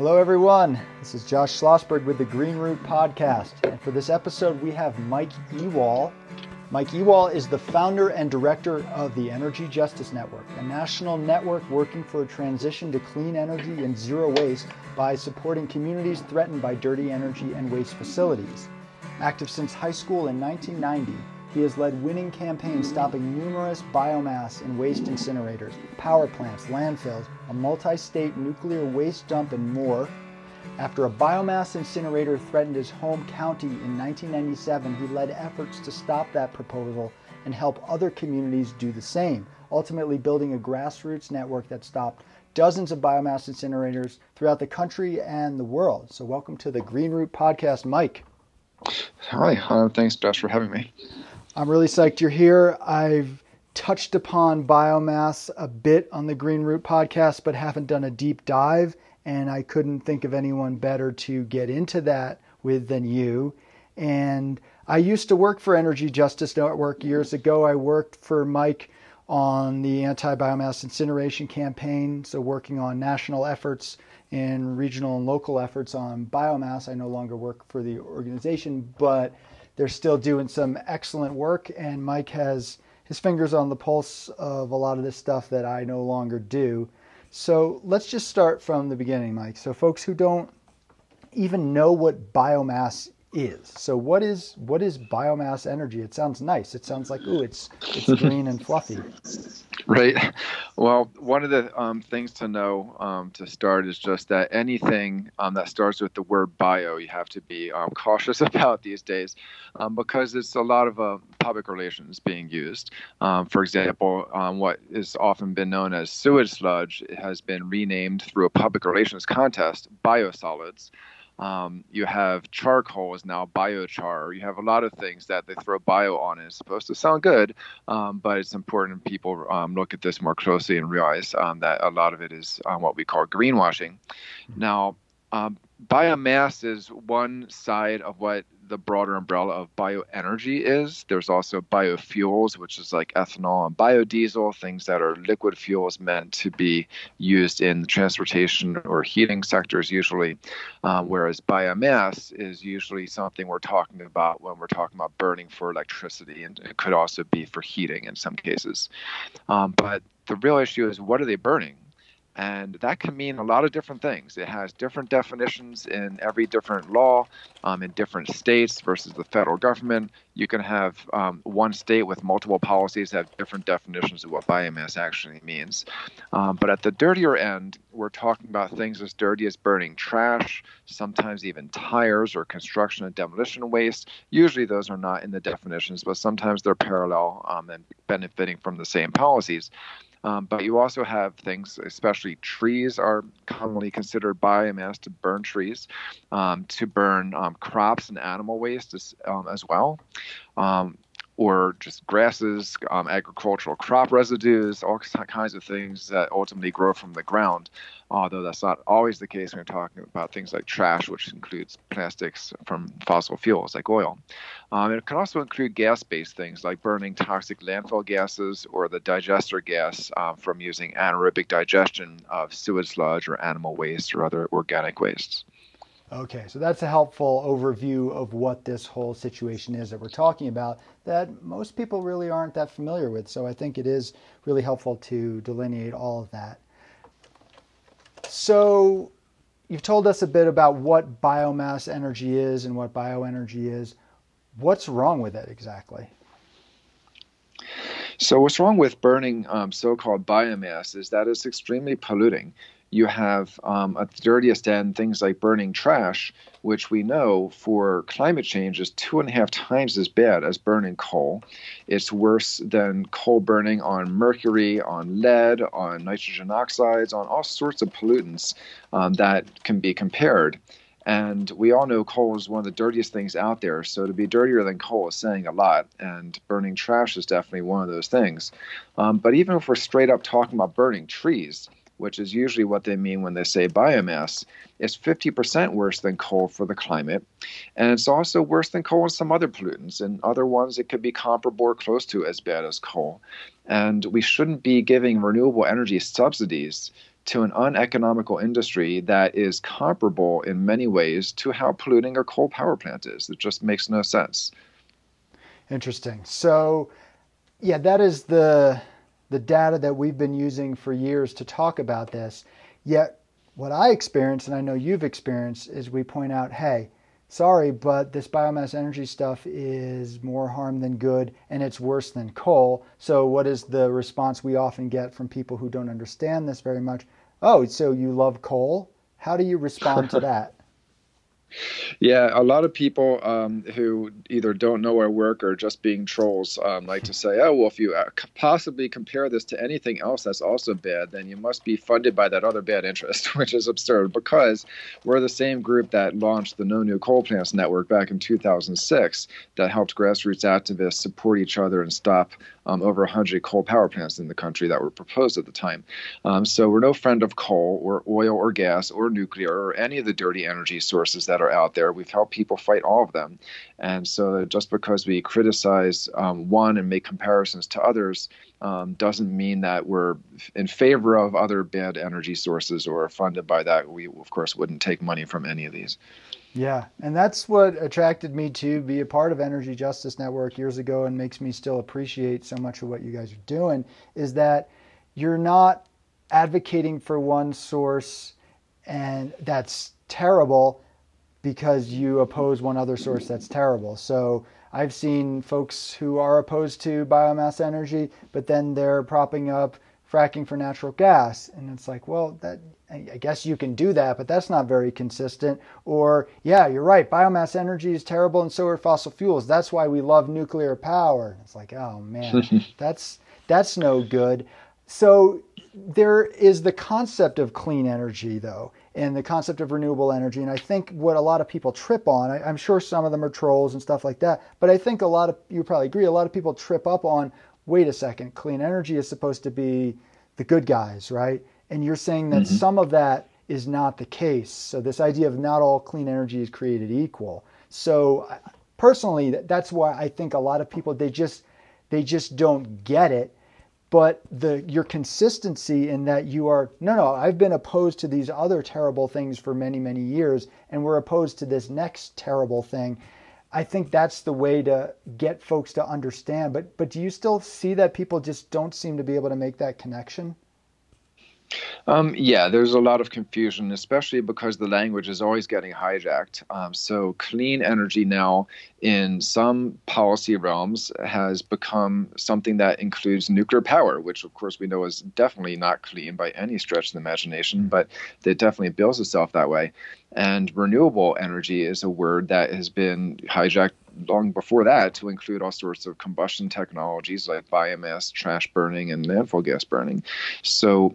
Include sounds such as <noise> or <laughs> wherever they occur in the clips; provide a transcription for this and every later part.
Hello, everyone. This is Josh Schlossberg with the Green Root Podcast. And for this episode, we have Mike Ewall. Mike Ewall is the founder and director of the Energy Justice Network, a national network working for a transition to clean energy and zero waste by supporting communities threatened by dirty energy and waste facilities. Active since high school in 1990, he has led winning campaigns stopping numerous biomass and waste incinerators, power plants, landfills, a multi state nuclear waste dump, and more. After a biomass incinerator threatened his home county in 1997, he led efforts to stop that proposal and help other communities do the same, ultimately building a grassroots network that stopped dozens of biomass incinerators throughout the country and the world. So, welcome to the Green Root Podcast, Mike. Hi, uh, thanks, Josh, for having me. I'm really psyched you're here. I've touched upon biomass a bit on the Green Root podcast, but haven't done a deep dive. And I couldn't think of anyone better to get into that with than you. And I used to work for Energy Justice Network years ago. I worked for Mike on the anti biomass incineration campaign, so working on national efforts and regional and local efforts on biomass. I no longer work for the organization, but they're still doing some excellent work, and Mike has his fingers on the pulse of a lot of this stuff that I no longer do. So let's just start from the beginning, Mike. So folks who don't even know what biomass is. So what is what is biomass energy? It sounds nice. It sounds like ooh, it's it's green and fluffy. <laughs> Right. Well, one of the um, things to know um, to start is just that anything um, that starts with the word bio, you have to be um, cautious <laughs> about these days um, because it's a lot of uh, public relations being used. Um, for example, what is often been known as sewage sludge has been renamed through a public relations contest biosolids. Um, you have charcoal is now biochar. You have a lot of things that they throw bio on. It's supposed to sound good, um, but it's important people um, look at this more closely and realize um, that a lot of it is um, what we call greenwashing. Now, um, biomass is one side of what the broader umbrella of bioenergy is. There's also biofuels, which is like ethanol and biodiesel, things that are liquid fuels meant to be used in the transportation or heating sectors, usually. Um, whereas biomass is usually something we're talking about when we're talking about burning for electricity, and it could also be for heating in some cases. Um, but the real issue is what are they burning? And that can mean a lot of different things. It has different definitions in every different law um, in different states versus the federal government. You can have um, one state with multiple policies have different definitions of what biomass actually means. Um, but at the dirtier end, we're talking about things as dirty as burning trash, sometimes even tires or construction and demolition waste. Usually those are not in the definitions, but sometimes they're parallel um, and benefiting from the same policies. Um, but you also have things, especially trees, are commonly considered biomass to burn trees, um, to burn um, crops and animal waste as, um, as well. Or just grasses, um, agricultural crop residues, all kinds of things that ultimately grow from the ground. Although that's not always the case when you're talking about things like trash, which includes plastics from fossil fuels like oil. Um, it can also include gas based things like burning toxic landfill gases or the digester gas um, from using anaerobic digestion of sewage sludge or animal waste or other organic wastes. Okay, so that's a helpful overview of what this whole situation is that we're talking about that most people really aren't that familiar with. So I think it is really helpful to delineate all of that. So you've told us a bit about what biomass energy is and what bioenergy is. What's wrong with it exactly? So, what's wrong with burning um, so called biomass is that it's extremely polluting you have um, at the dirtiest end things like burning trash, which we know for climate change is two and a half times as bad as burning coal. It's worse than coal burning on mercury, on lead, on nitrogen oxides, on all sorts of pollutants um, that can be compared. And we all know coal is one of the dirtiest things out there. So to be dirtier than coal is saying a lot. And burning trash is definitely one of those things. Um, but even if we're straight up talking about burning trees, which is usually what they mean when they say biomass, is 50% worse than coal for the climate. And it's also worse than coal in some other pollutants. And other ones, it could be comparable or close to as bad as coal. And we shouldn't be giving renewable energy subsidies to an uneconomical industry that is comparable in many ways to how polluting a coal power plant is. It just makes no sense. Interesting. So, yeah, that is the the data that we've been using for years to talk about this. Yet, what I experience, and I know you've experienced, is we point out, hey, sorry, but this biomass energy stuff is more harm than good and it's worse than coal. So, what is the response we often get from people who don't understand this very much? Oh, so you love coal? How do you respond to <laughs> that? Yeah, a lot of people um, who either don't know our work or just being trolls um, like to say, oh, well, if you uh, possibly compare this to anything else that's also bad, then you must be funded by that other bad interest, <laughs> which is absurd because we're the same group that launched the No New Coal Plants Network back in 2006 that helped grassroots activists support each other and stop um, over 100 coal power plants in the country that were proposed at the time. Um, so we're no friend of coal or oil or gas or nuclear or any of the dirty energy sources that are out there. We've helped people fight all of them. And so just because we criticize um, one and make comparisons to others um, doesn't mean that we're in favor of other bad energy sources or funded by that. We, of course, wouldn't take money from any of these. Yeah, and that's what attracted me to be a part of Energy Justice Network years ago and makes me still appreciate so much of what you guys are doing is that you're not advocating for one source and that's terrible because you oppose one other source that's terrible. So I've seen folks who are opposed to biomass energy, but then they're propping up fracking for natural gas. And it's like, well, that I guess you can do that, but that's not very consistent. Or, yeah, you're right, biomass energy is terrible and so are fossil fuels. That's why we love nuclear power. It's like, oh man, <laughs> that's that's no good. So there is the concept of clean energy though, and the concept of renewable energy. And I think what a lot of people trip on, I, am sure some of them are trolls and stuff like that, but I think a lot of you probably agree, a lot of people trip up on, wait a second, clean energy is supposed to be the good guys, right? And you're saying that mm-hmm. some of that is not the case. So this idea of not all clean energy is created equal. So personally, that's why I think a lot of people they just they just don't get it. But the your consistency in that you are no no I've been opposed to these other terrible things for many many years, and we're opposed to this next terrible thing. I think that's the way to get folks to understand. But but do you still see that people just don't seem to be able to make that connection? Um, yeah, there's a lot of confusion, especially because the language is always getting hijacked. Um, so, clean energy now in some policy realms has become something that includes nuclear power, which, of course, we know is definitely not clean by any stretch of the imagination, but it definitely bills itself that way. And renewable energy is a word that has been hijacked long before that to include all sorts of combustion technologies like biomass, trash burning, and landfill gas burning. So,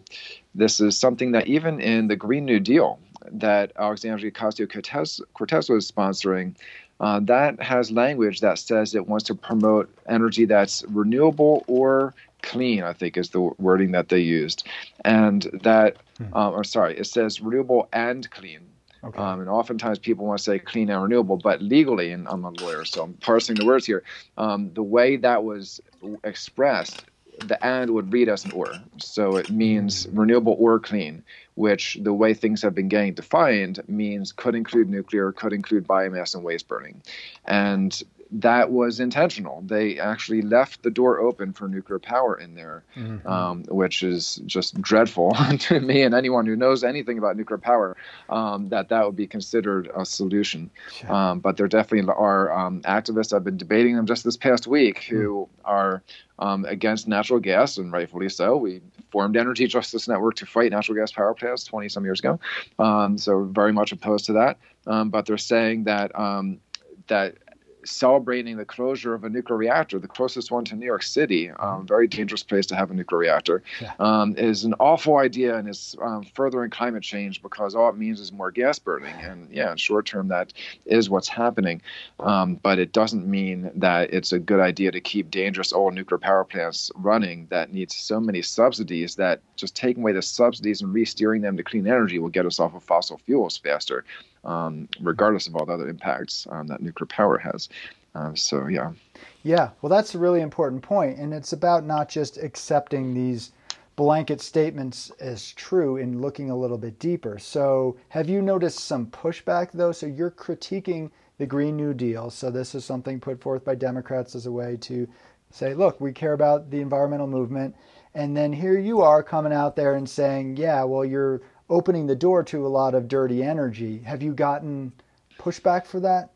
this is something that even in the Green New Deal that Alexandria Ocasio Cortez was sponsoring, uh, that has language that says it wants to promote energy that's renewable or clean, I think is the wording that they used. And that, um, or sorry, it says renewable and clean. Okay. Um, and oftentimes people want to say clean and renewable, but legally, and I'm a lawyer, so I'm parsing the words here. Um, the way that was expressed, the and would read as an or. So it means renewable or clean, which the way things have been getting defined means could include nuclear, could include biomass and waste burning. And that was intentional. They actually left the door open for nuclear power in there, mm-hmm. um, which is just dreadful <laughs> to me and anyone who knows anything about nuclear power. Um, that that would be considered a solution. Sure. Um, but there definitely are um, activists. I've been debating them just this past week who mm. are um, against natural gas, and rightfully so. We formed Energy Justice Network to fight natural gas power plants 20 some years ago, um, so very much opposed to that. but they're saying that that celebrating the closure of a nuclear reactor, the closest one to New York City, um, very dangerous place to have a nuclear reactor, yeah. um, is an awful idea and is um, furthering climate change because all it means is more gas burning. And yeah, in short term, that is what's happening. Um, but it doesn't mean that it's a good idea to keep dangerous old nuclear power plants running that needs so many subsidies that just taking away the subsidies and re-steering them to clean energy will get us off of fossil fuels faster um, regardless of all the other impacts um, that nuclear power has. Uh, so, yeah. Yeah, well, that's a really important point, and it's about not just accepting these blanket statements as true and looking a little bit deeper. So, have you noticed some pushback though? So, you're critiquing the Green New Deal. So, this is something put forth by Democrats as a way to say, look, we care about the environmental movement. And then here you are coming out there and saying, yeah, well, you're opening the door to a lot of dirty energy. Have you gotten pushback for that?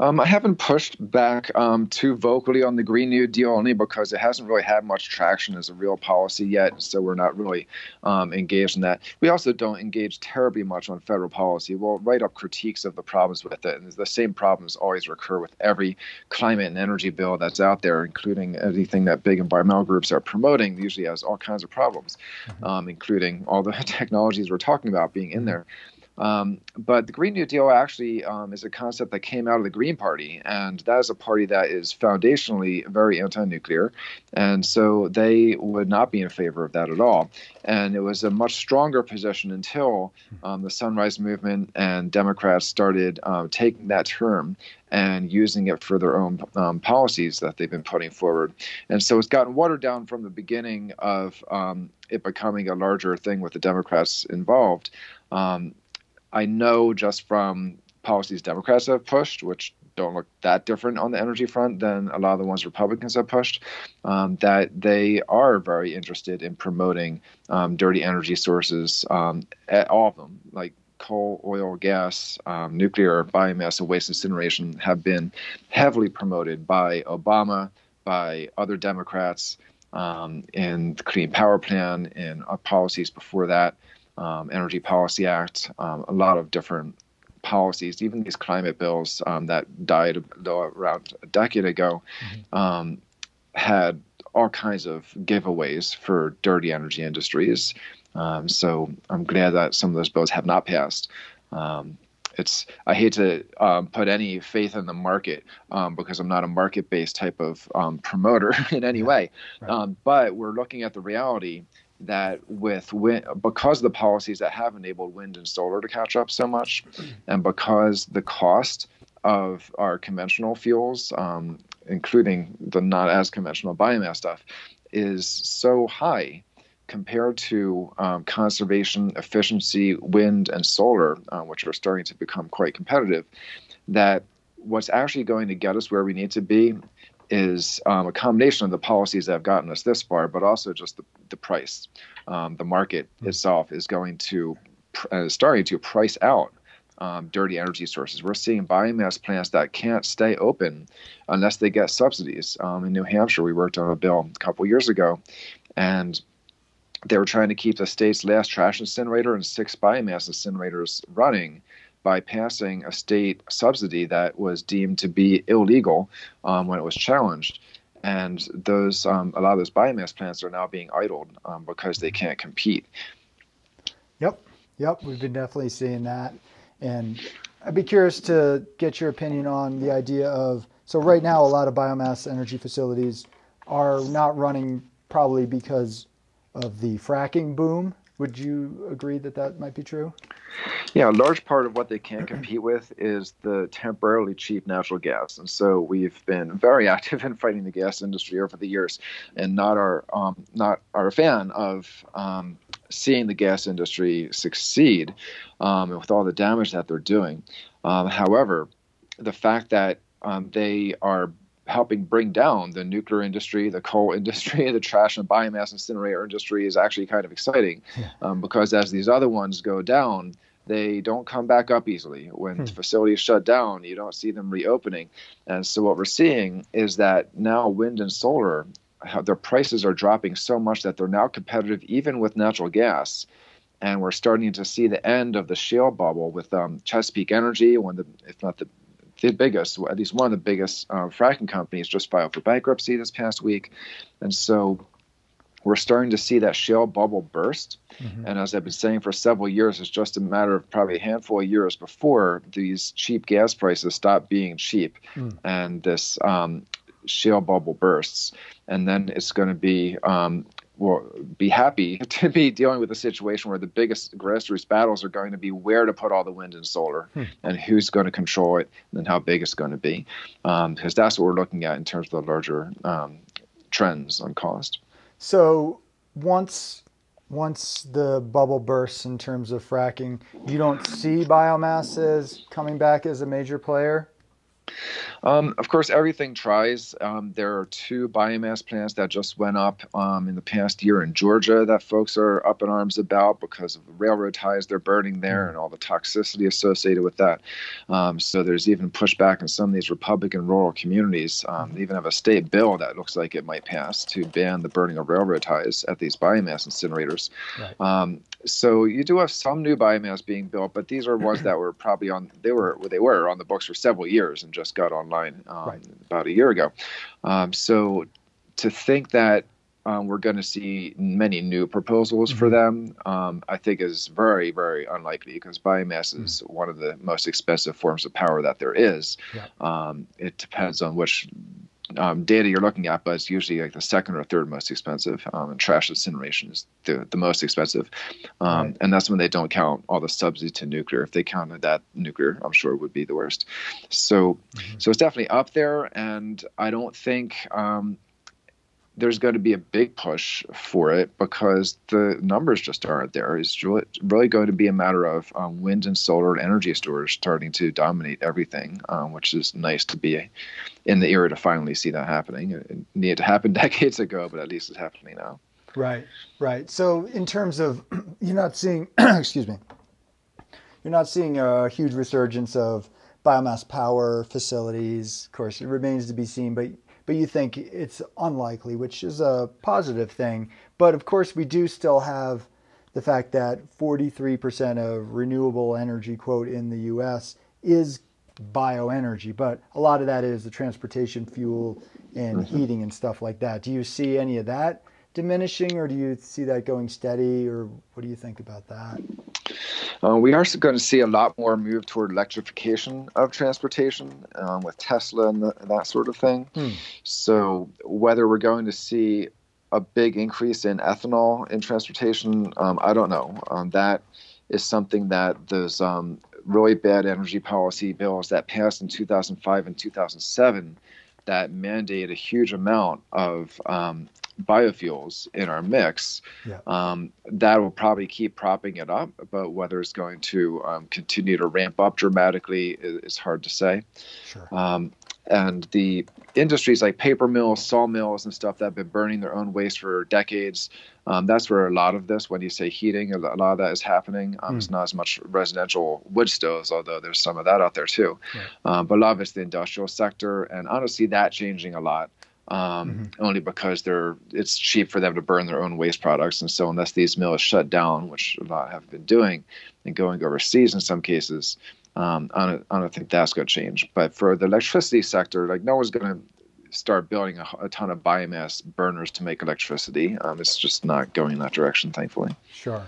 Um, I haven't pushed back um, too vocally on the Green New Deal only because it hasn't really had much traction as a real policy yet. So we're not really um, engaged in that. We also don't engage terribly much on federal policy. We'll write up critiques of the problems with it. And the same problems always recur with every climate and energy bill that's out there, including anything that big environmental groups are promoting, usually has all kinds of problems, mm-hmm. Um, including all the <laughs> technologies we're talking about being in mm-hmm. there. Um, but the Green New Deal actually um, is a concept that came out of the Green Party, and that is a party that is foundationally very anti nuclear. And so they would not be in favor of that at all. And it was a much stronger position until um, the Sunrise Movement and Democrats started uh, taking that term and using it for their own um, policies that they've been putting forward. And so it's gotten watered down from the beginning of um, it becoming a larger thing with the Democrats involved. Um, I know just from policies Democrats have pushed, which don't look that different on the energy front than a lot of the ones Republicans have pushed, um, that they are very interested in promoting um, dirty energy sources, um, at all of them, like coal, oil, gas, um, nuclear, biomass, and waste incineration, have been heavily promoted by Obama, by other Democrats um, in the Clean Power Plan and policies before that um, Energy Policy Act, um, a lot of different policies, even these climate bills um, that died around a decade ago, mm-hmm. Um, had all kinds of giveaways for dirty energy industries. Um, so I'm glad that some of those bills have not passed. Um, it's I hate to um, put any faith in the market um, because I'm not a market-based type of um, promoter <laughs> in any way. Right. but we're looking at the reality that with wind, because the policies that have enabled wind and solar to catch up so much, <clears throat> and because the cost of our conventional fuels, um, including the not as conventional biomass stuff, is so high compared to um, conservation, efficiency, wind, and solar, uh, which are starting to become quite competitive, that what's actually going to get us where we need to be is um, a combination of the policies that have gotten us this far, but also just the, the price. Um, the market mm-hmm. itself is going to uh, starting to price out um, dirty energy sources. We're seeing biomass plants that can't stay open unless they get subsidies. Um, in New Hampshire, we worked on a bill a couple years ago, and they were trying to keep the state's last trash incinerator and six biomass incinerators running by passing a state subsidy that was deemed to be illegal um, when it was challenged. And those um, a lot of those biomass plants are now being idled um, because they can't compete. Yep, yep, we've been definitely seeing that, and I'd be curious to get your opinion on the idea of so right now a lot of biomass energy facilities are not running probably because of the fracking boom would you agree that that might be true? Yeah, a large part of what they can't <clears throat> compete with is the temporarily cheap natural gas, and so we've been very <laughs> active in fighting the gas industry over the years, and not our um, not a fan of um, seeing the gas industry succeed um, with all the damage that they're doing. Um, however, the fact that um, they are helping bring down the nuclear industry, the coal <laughs> industry, the trash and biomass incinerator industry is actually kind of exciting yeah. um, because as these other ones go down, they don't come back up easily. When hmm. facilities shut down, you don't see them reopening. And so what we're seeing is that now wind and solar, their prices are dropping so much that they're now competitive even with natural gas. And we're starting to see the end of the shale bubble with um, Chesapeake Energy, one of the, if not the the biggest, at least one of the biggest uh, fracking companies, just filed for bankruptcy this past week, and so we're starting to see that shale bubble burst. Mm-hmm. And as I've been saying for several years, it's just a matter of probably a handful of years before these cheap gas prices stop being cheap, mm. and this um, shale bubble bursts, and then it's going to be um, will be happy <laughs> to be dealing with a situation where the biggest grassroots battles are going to be where to put all the wind and solar hmm. and who's going to control it and how big it's going to be um, because that's what we're looking at in terms of the larger um, trends on cost so once once the bubble bursts in terms of fracking, you don't see biomass as coming back as a major player? Um, of course, everything tries. Um, there are two biomass plants that just went up um, in the past year in Georgia that folks are up in arms about because of the railroad ties they're burning there and all the toxicity associated with that. Um, so there's even pushback in some of these Republican rural communities. Um, they even have a state bill that looks like it might pass to ban the burning of railroad ties at these biomass incinerators. Right. So you do have some new biomass being built, but these are ones that were probably on they were they were on the books for several years and just got online um, right. about a year ago. Um, so to think that um, we're going to see many new proposals mm-hmm. for them, um, I think is very, very unlikely because biomass is mm-hmm. one of the most expensive forms of power that there is. Yeah. Um, it depends on which um, data you're looking at, but it's usually like the second or third most expensive. Um, and trash incineration is the, the most expensive. Um, right. And that's when they don't count all the subsidy to nuclear. If they counted that, nuclear, I'm sure, would be the worst. So, mm-hmm. so it's definitely up there. And I don't think um, there's going to be a big push for it because the numbers just aren't there. It's really, going to be a matter of um, wind and solar and energy storage starting to dominate everything, um, which is nice to be in the era to finally see that happening. It needed to happen decades ago, but at least it's happening now. Right, right. So in terms of <clears throat> you're not seeing, <clears throat> excuse me, you're not seeing a huge resurgence of biomass power facilities. Of course, it remains to be seen, but but you think it's unlikely, which is a positive thing. But of course, we do still have the fact that 43% of renewable energy quote in the US is bioenergy, but a lot of that is the transportation fuel and mm-hmm. heating and stuff like that. Do you see any of that diminishing or do you see that going steady or what do you think about that? Uh, we are going to see a lot more move toward electrification of transportation um, with Tesla and, the, that sort of thing. Hmm. So, whether we're going to see a big increase in ethanol in transportation, um, I don't know. Um, that is something that those um, really bad energy policy bills that passed in 2005 and 2007 that mandate a huge amount of um, biofuels in our mix, yeah. um, that will probably keep propping it up. But whether it's going to um, continue to ramp up dramatically is, is hard to say. Sure. Um, and the industries like paper mills, sawmills, and stuff that have been burning their own waste for decades. Um, that's where a lot of this, when you say heating, a lot of that is happening. Um, mm. It's not as much residential wood stoves, although there's some of that out there too. Right. Um, but a lot of it's the industrial sector, and honestly, that changing a lot um, mm-hmm. only because they're it's cheap for them to burn their own waste products. And so unless these mills shut down, which a lot have been doing, and going overseas in some cases, um, I, don't, I don't think that's going to change. But for the electricity sector, like no one's going to start building a, a, ton of biomass burners to make electricity. Um, it's just not going in that direction, thankfully. Sure.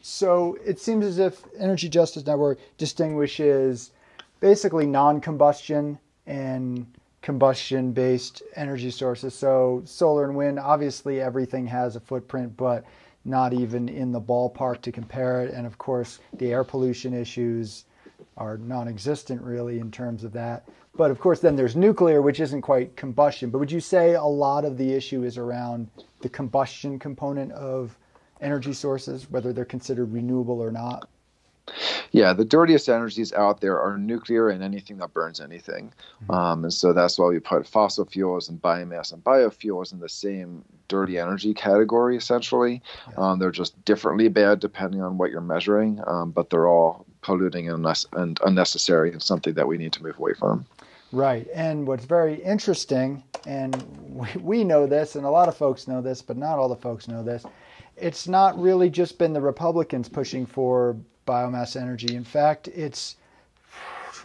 So it seems as if Energy Justice Network distinguishes basically non-combustion and combustion based energy sources. So, solar and wind, obviously, everything has a footprint, but not even in the ballpark to compare it. And of course, the air pollution issues are non existent really in terms of that. But of course, then there's nuclear, which isn't quite combustion. But would you say a lot of the issue is around the combustion component of energy sources, whether they're considered renewable or not? Yeah, the dirtiest energies out there are nuclear and anything that burns anything. Mm-hmm. Um, and so that's why we put fossil fuels and biomass and biofuels in the same dirty energy category, essentially. Yeah. Um, they're just differently bad depending on what you're measuring, um, but they're all polluting and, and unnecessary and something that we need to move away from. Right. And what's very interesting, and <laughs> we, we know this, and a lot of folks know this, but not all the folks know this, it's not really just been the Republicans pushing for biomass energy. In fact, it's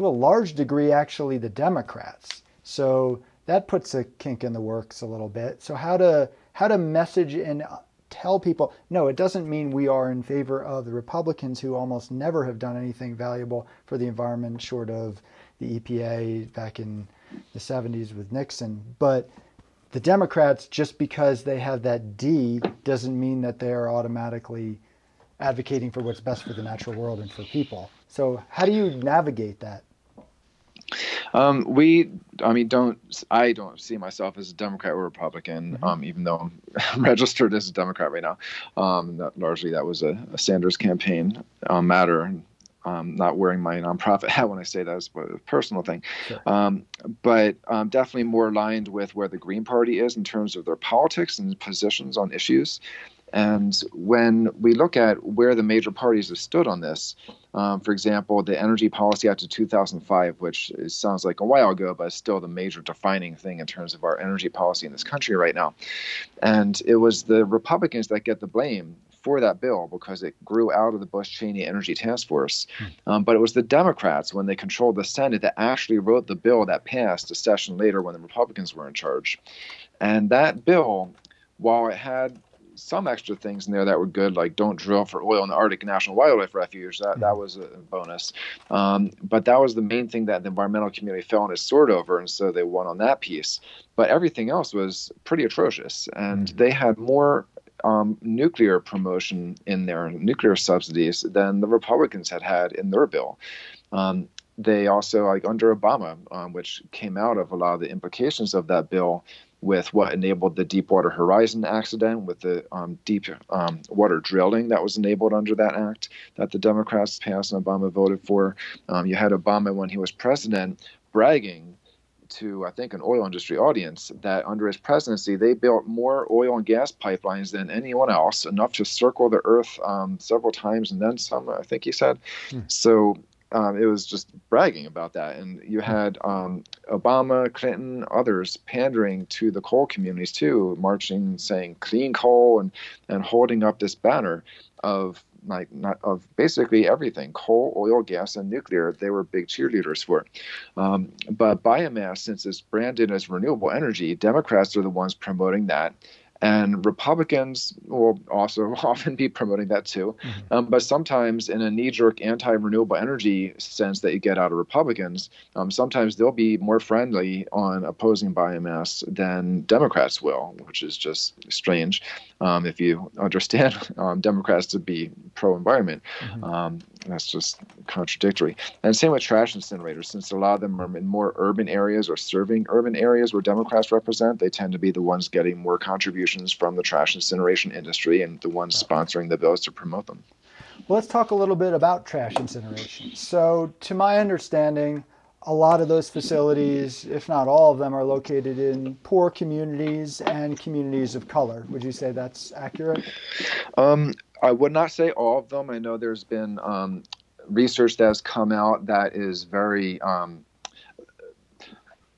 to a large degree actually the Democrats. So that puts a kink in the works a little bit. So how to how to message and tell people no, it doesn't mean we are in favor of the Republicans who almost never have done anything valuable for the environment short of the EPA back in the 70s with Nixon, but the Democrats just because they have that D doesn't mean that they are automatically advocating for what's best for the natural world and for people. So, how do you navigate that? Um, we, I mean, don't I don't see myself as a Democrat or Republican, mm-hmm. um, even though I'm <laughs> registered as a Democrat right now. Um, that largely that was a, a Sanders campaign um, matter. Um, not wearing my nonprofit hat when I say that is a personal thing, sure. um, but um, definitely more aligned with where the Green Party is in terms of their politics and positions on issues. And when we look at where the major parties have stood on this, um, for example, the Energy Policy Act of 2005, which sounds like a while ago, but is still the major defining thing in terms of our energy policy in this country right now. And it was the Republicans that get the blame for that bill because it grew out of the Bush Cheney Energy Task Force. Hmm. Um, but it was the Democrats, when they controlled the Senate, that actually wrote the bill that passed a session later when the Republicans were in charge. And that bill, while it had some extra things in there that were good, like don't drill for oil in the Arctic National Wildlife Refuge. That that was a bonus. Um, but that was the main thing that the environmental community fell on its sword over, and so they won on that piece. But everything else was pretty atrocious, and mm. they had more um, nuclear promotion in their nuclear subsidies than the Republicans had had in their bill. Um, they also, like under Obama, um, which came out of a lot of the implications of that bill, with what enabled the Deepwater Horizon accident, with the um, deep um, water drilling that was enabled under that act that the Democrats passed and Obama voted for. Um, you had Obama, when he was president, bragging to, I think, an oil industry audience that under his presidency, they built more oil and gas pipelines than anyone else, enough to circle the earth um, several times and then some, I think he said. Hmm. So um, it was just bragging about that. And you had um, Obama, Clinton, others pandering to the coal communities too, marching, saying clean coal, and and holding up this banner of like not of basically everything coal oil gas and nuclear they were big cheerleaders for um, but biomass since it's branded as renewable energy democrats are the ones promoting that and Republicans will also <laughs> often be promoting that too. Mm-hmm. Um, but sometimes, in a knee jerk anti renewable energy sense that you get out of Republicans, um, sometimes they'll be more friendly on opposing biomass than Democrats will, which is just strange um, if you <laughs> understand um, Democrats to be pro environment. Mm-hmm. That's just contradictory. And same with trash incinerators, since a lot of them are in more urban areas or serving urban areas where Democrats represent, they tend to be the ones getting more contributions from the trash incineration industry and the ones sponsoring the bills to promote them. Well, let's talk a little bit about trash incineration. So, to my understanding, a lot of those facilities, if not all of them, are located in poor communities and communities of color. Would you say that's accurate? Um, I would not say all of them. I know there's been um, research that has come out that is very um,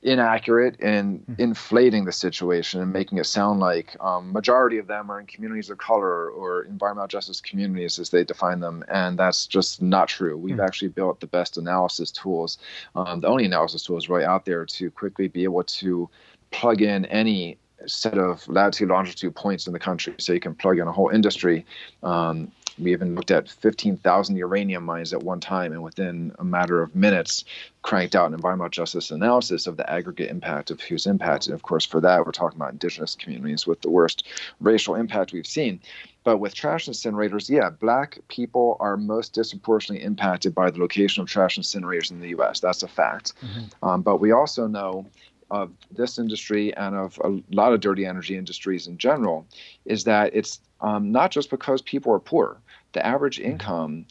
inaccurate in hmm. inflating the situation and making it sound like um, majority of them are in communities of color or environmental justice communities as they define them and that's just not true we've mm. actually built the best analysis tools um, the only analysis tools really out there to quickly be able to plug in any set of latitude longitude points in the country so you can plug in a whole industry um, we even looked at 15,000 uranium mines at one time, and within a matter of minutes, cranked out an environmental justice analysis of the aggregate impact of who's impacted. And of course, for that, we're talking about indigenous communities with the worst racial impact we've seen. But with trash incinerators, yeah, black people are most disproportionately impacted by the location of trash incinerators in the U.S. That's a fact. Mm-hmm. Um, but we also know of this industry and of a lot of dirty energy industries in general is that it's um, not just because people are poor. The average mm-hmm. income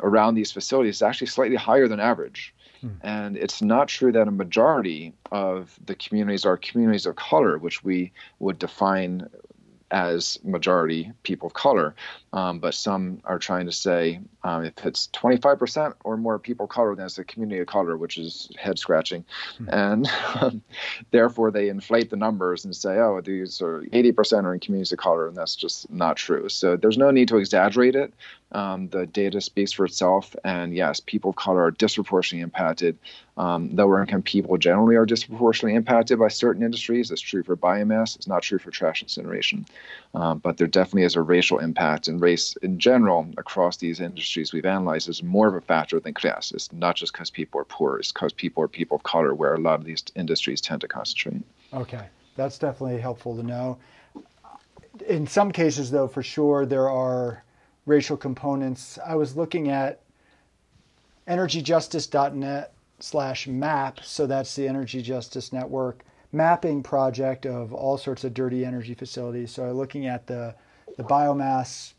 around these facilities is actually slightly higher than average. Hmm. And it's not true that a majority of the communities are communities of color, which we would define as majority people of color. Um, but some are trying to say um, if it's 25% or more people of color, then it's a community of color, which is head scratching. Mm-hmm. And um, therefore, they inflate the numbers and say, oh, these are 80% are in communities of color. And that's just not true. So there's no need to exaggerate it. Um, the data speaks for itself. And yes, people of color are disproportionately impacted. Um, lower income people generally are disproportionately impacted by certain industries. That's true for biomass. It's not true for trash incineration. Um, but there definitely is a racial impact, and race in general across these industries we've analyzed is more of a factor than class. It's not just because people are poor, it's because people are people of color, where a lot of these industries tend to concentrate. Okay, that's definitely helpful to know. In some cases, though, for sure, there are racial components. I was looking at energyjustice.net slash map. So that's the Energy Justice Network mapping project of all sorts of dirty energy facilities. So I'm looking at the, the biomass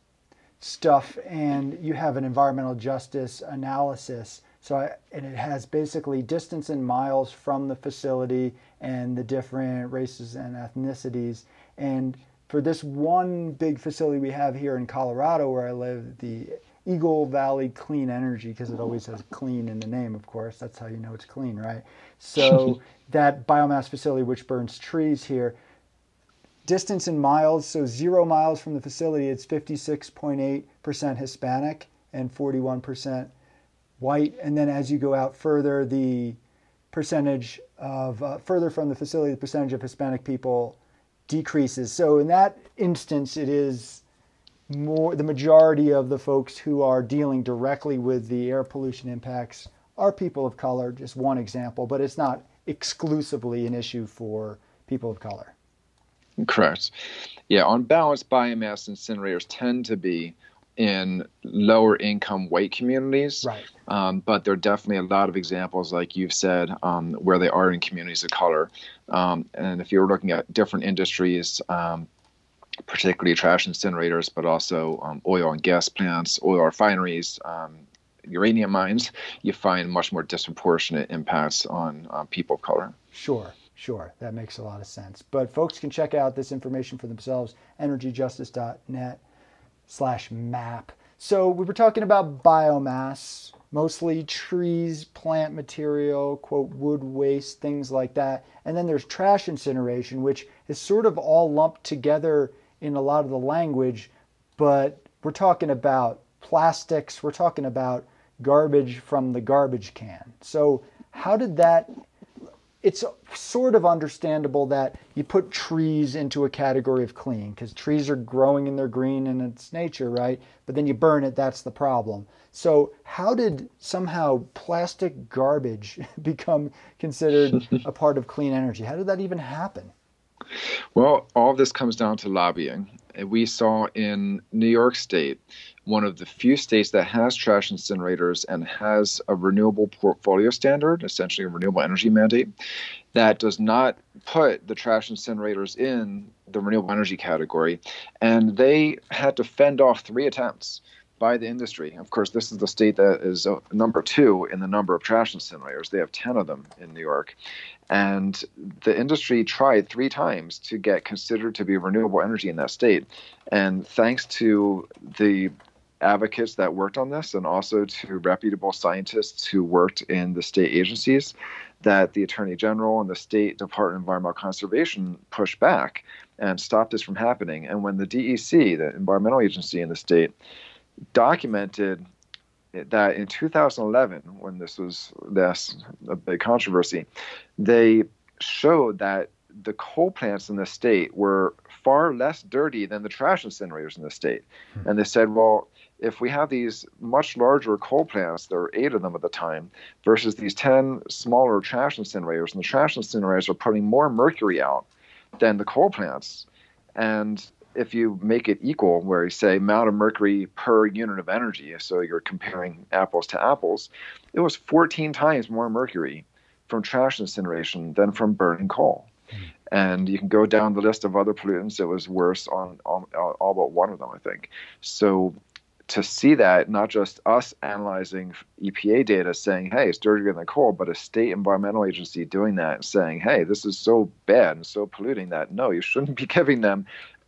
stuff, and you have an environmental justice analysis. So I, and it has basically distance in miles from the facility and the different races and ethnicities. And for this one big facility we have here in Colorado, where I live, the Eagle Valley Clean Energy, because it always has clean in the name, of course. That's how you know it's clean, right? So <laughs> that biomass facility, which burns trees here, distance in miles, so zero miles from the facility, it's 56.8% Hispanic and 41% white. And then as you go out further, the percentage of uh, further from the facility, the percentage of Hispanic people decreases. So in that instance, it is more the majority of the folks who are dealing directly with the air pollution impacts are people of color. Just one example, but it's not exclusively an issue for people of color. Correct. Yeah, on balance, biomass incinerators tend to be in lower income white communities. Right. Um, but there are definitely a lot of examples, like you've said, um, where they are in communities of color. Um, and if you're looking at different industries, um, particularly trash incinerators, but also um, oil and gas plants, oil refineries, um, uranium mines, you find much more disproportionate impacts on people of color. Sure, sure. That makes a lot of sense. But folks can check out this information for themselves, energyjustice.net slash map. So we were talking about biomass, mostly trees, plant material, quote, wood waste, things like that. And then there's trash incineration, which is sort of all lumped together in a lot of the language, but we're talking about plastics, we're talking about garbage from the garbage can. So, how did that? It's sort of understandable that you put trees into a category of clean because trees are growing and they're green in its nature, right? But then you burn it, that's the problem. So, how did somehow plastic garbage <laughs> become considered a part of clean energy? How did that even happen? Well, all of this comes down to lobbying. We saw in New York State, one of the few states that has trash incinerators and has a renewable portfolio standard, essentially a renewable energy mandate, that does not put the trash incinerators in the renewable energy category. And they had to fend off three attempts by the industry. Of course, this is the state that is uh, number two in the number of trash incinerators. They have 10 of them in New York. And the industry tried three times to get considered to be renewable energy in that state. And thanks to the advocates that worked on this and also to reputable scientists who worked in the state agencies, that the Attorney General and the State Department of Environmental Conservation pushed back and stopped this from happening. And when the DEC, the environmental agency in the state, documented that in 2011, when this was this a big controversy, they showed that the coal plants in the state were far less dirty than the trash incinerators in the state. Hmm. And they said, well, if we have these much larger coal plants, there are eight of them at the time, versus these 10 smaller trash incinerators, and the trash incinerators are putting more mercury out than the coal plants. And if you make it equal, where you say amount of mercury per unit of energy, so you're comparing apples to apples, it was 14 times more mercury from trash incineration than from burning coal. And you can go down the list of other pollutants. It was worse on, on all but one of them, I think. So to see that, not just us analyzing EPA data saying, hey, it's dirtier than coal, but a state environmental agency doing that and saying, hey, this is so bad and so polluting that no, you shouldn't be giving them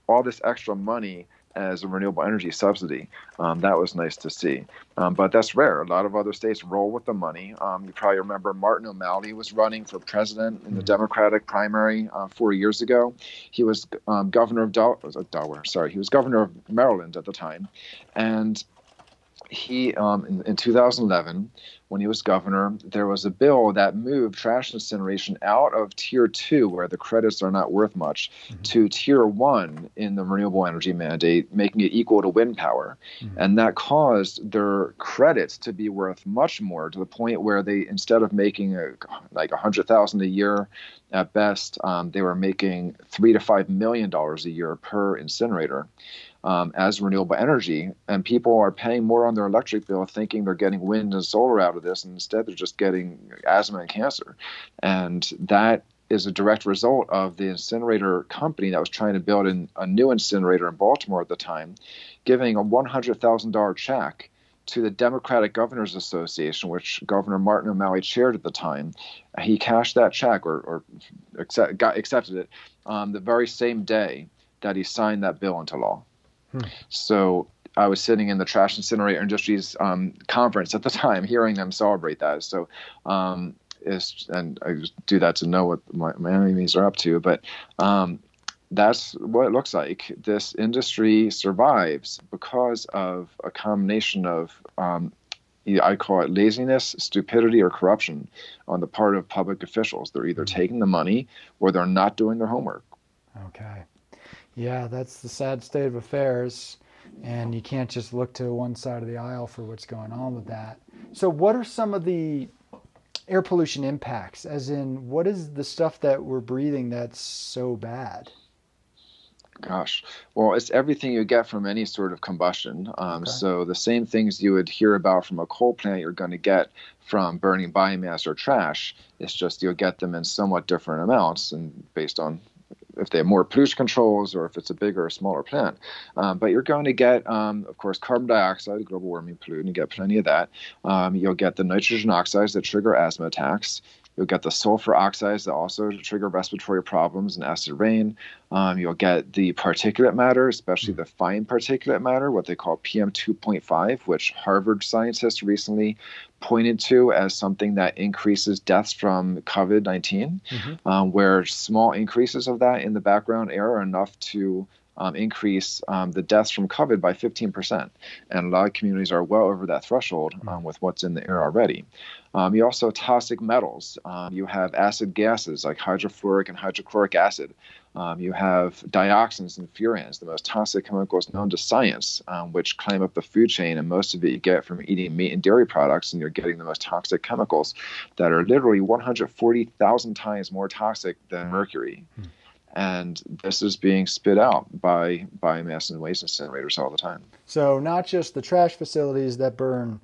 all this extra money as a renewable energy subsidy. Um, that was nice to see. Um, but that's rare. A lot of other states roll with the money. Um, you probably remember Martin O'Malley was running for president in the mm-hmm. Democratic primary uh, four years ago. He was um, governor of Del- Delaware. Sorry, he was governor of Maryland at the time, and he um, in, in 2011 when he was governor there was a bill that moved trash incineration out of tier two where the credits are not worth much mm-hmm. to tier one in the renewable energy mandate making it equal to wind power mm-hmm. and that caused their credits to be worth much more to the point where they instead of making a, like a hundred thousand a year at best um, they were making three to five million dollars a year per incinerator um, as renewable energy, and people are paying more on their electric bill, thinking they're getting wind and solar out of this, and instead they're just getting asthma and cancer, and that is a direct result of the incinerator company that was trying to build in a new incinerator in Baltimore at the time, giving a $100,000 check to the Democratic Governors Association, which Governor Martin O'Malley chaired at the time. He cashed that check or, or accept, got, accepted it um, the very same day that he signed that bill into law. Hmm. So I was sitting in the trash incinerator industries um, conference at the <laughs> time, hearing them celebrate that. So, um, and I do that to know what my, my enemies are up to. But um, that's what it looks like. This industry survives because of a combination of, um, I call it laziness, stupidity, or corruption on the part of public officials. They're either mm-hmm. taking the money or they're not doing their homework. Okay. Yeah, that's the sad state of affairs. And you can't just look to one side of the aisle for what's going on with that. So, what are some of the air pollution impacts? As in, what is the stuff that we're breathing that's so bad? Gosh, well, it's everything you get from any sort of combustion. Um, okay. So the same things you would hear about from a coal plant, you're going to get from burning biomass or trash. It's just you'll get them in somewhat different amounts, and based on if they have more pollution controls or if it's a bigger or smaller plant. Um, but you're going to get, um, of course, carbon dioxide, global warming pollutant. You get plenty of that. Um, you'll get the nitrogen oxides that trigger asthma attacks. You'll get the sulfur oxides that also trigger respiratory problems and acid rain. Um, you'll get the particulate matter, especially the fine particulate matter, what they call PM2.5, which Harvard scientists recently pointed to as something that increases deaths from COVID 19, mm-hmm. um, where small increases of that in the background air are enough to um, increase um, the deaths from COVID by 15%. And a lot of communities are well over that threshold um, with what's in the air already. Um, you also have toxic metals. Um, you have acid gases like hydrofluoric and hydrochloric acid. Um, you have dioxins and furans, the most toxic chemicals known to science, which climb up the food chain. And most of it you get from eating meat and dairy products, and you're getting the most toxic chemicals that are literally 140,000 times more toxic than mercury. Mm and this is being spit out by biomass and waste incinerators all the time. So not just the trash facilities that burn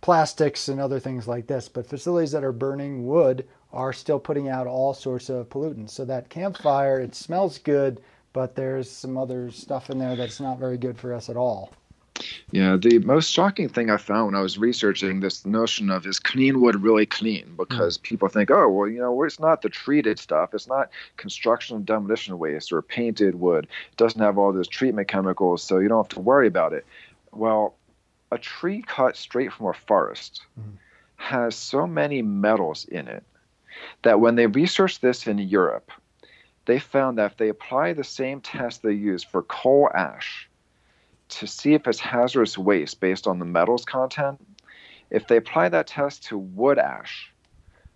plastics and other things like this, but facilities that are burning wood are still putting out all sorts of pollutants. So that campfire, it smells good, but there's some other stuff in there that's not very good for us at all. Yeah, the most shocking thing I found when I was researching this notion of is clean wood really clean? Because mm. people think, oh, well, you know, it's not the treated stuff. It's not construction and demolition waste or painted wood. It doesn't have all those treatment chemicals, so you don't have to worry about it. Well, a tree cut straight from a forest mm. has so many metals in it that when they researched this in Europe, they found that if they apply the same test they use for coal ash, to see if it's hazardous waste based on the metals content. If they apply that test to wood ash,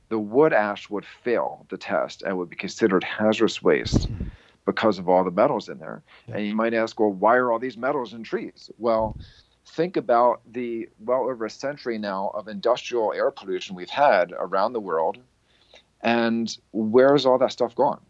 the wood ash would fail the test and would be considered hazardous waste because of all the metals in there. Yeah. And you might ask, well, why are all these metals in trees? Well, think about the well over a century now of industrial air pollution we've had around the world. And where's all that stuff gone?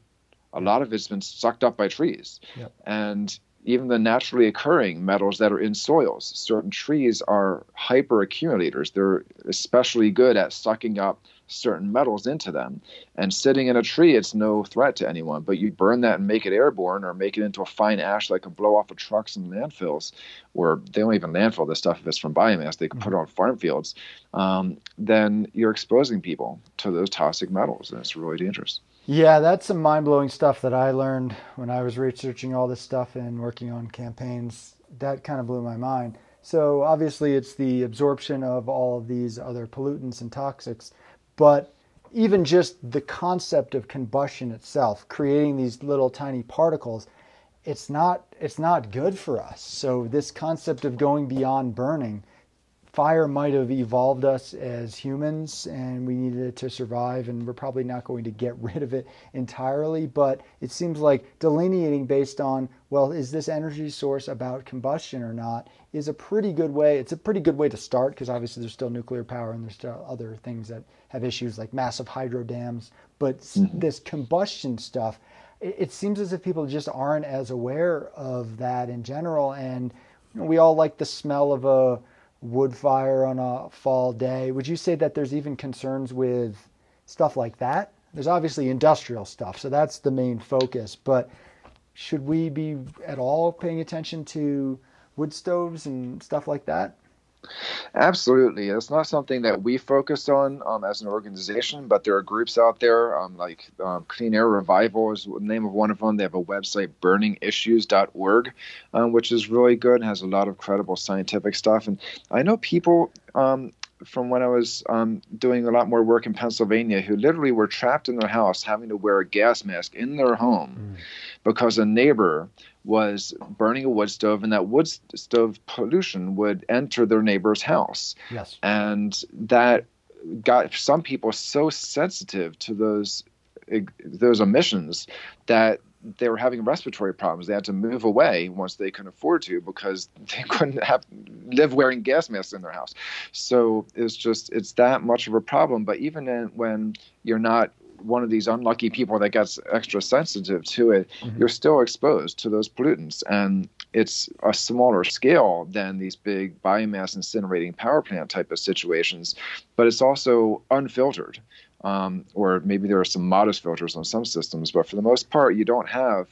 A lot of it's been sucked up by trees. And even the naturally occurring metals that are in soils. Certain trees are hyper accumulators. They're especially good at sucking up certain metals into them. And sitting in a tree, it's no threat to anyone. But you burn that and make it airborne or make it into a fine ash that can blow off of trucks and landfills, or they don't even landfill this stuff if it's from biomass, they can put it on farm fields. Um, then you're exposing people to those toxic metals, and it's really dangerous. Yeah, that's some mind blowing stuff that I learned when I was researching all this stuff and working on campaigns. That kind of blew my mind. So, obviously, it's the absorption of all of these other pollutants and toxics, but even just the concept of combustion itself, creating these little tiny particles, it's not it's not good for us. So this concept of going beyond burning fire might have evolved us as humans and we needed it to survive and we're probably not going to get <laughs> rid of it entirely but it seems like delineating based on well is this energy source about combustion or not is a pretty good way it's a pretty good way to start because obviously there's still nuclear power and there's still other things that have issues like massive hydro dams but mm-hmm. this combustion stuff it, it seems as if people just aren't as aware of that in general. And you know, we all like the smell of a wood fire on a fall day. Would you say that there's even concerns with stuff like that? There's obviously industrial stuff, so that's the main focus. But should we be at all paying attention to wood stoves and stuff like that? Absolutely. It's not something that we focus on um, as an organization, but there are groups out there um, like um, Clean Air Revival is the name of one of them. They have a website, burningissues.org, um, which is really good and has a lot of credible scientific stuff. And I know people um, from when I was um, doing a lot more work in Pennsylvania who literally were trapped in their house having to wear a gas mask in their home mm. because a neighbor was burning a wood stove, and that wood stove pollution would enter their neighbor's house. Yes. And that got some people so sensitive to those those emissions that they were having respiratory problems. They had to move away once they could afford to because <laughs> they couldn't have live wearing gas masks in their house. So it's just it's that much of a problem. But even in, when you're not one of these unlucky people that gets extra sensitive to it, mm-hmm. you're still exposed to those pollutants. And it's a smaller scale than these big biomass incinerating power plant type of situations, but it's also unfiltered. Um, or maybe there are some modest filters on some systems, but for the most part, you don't have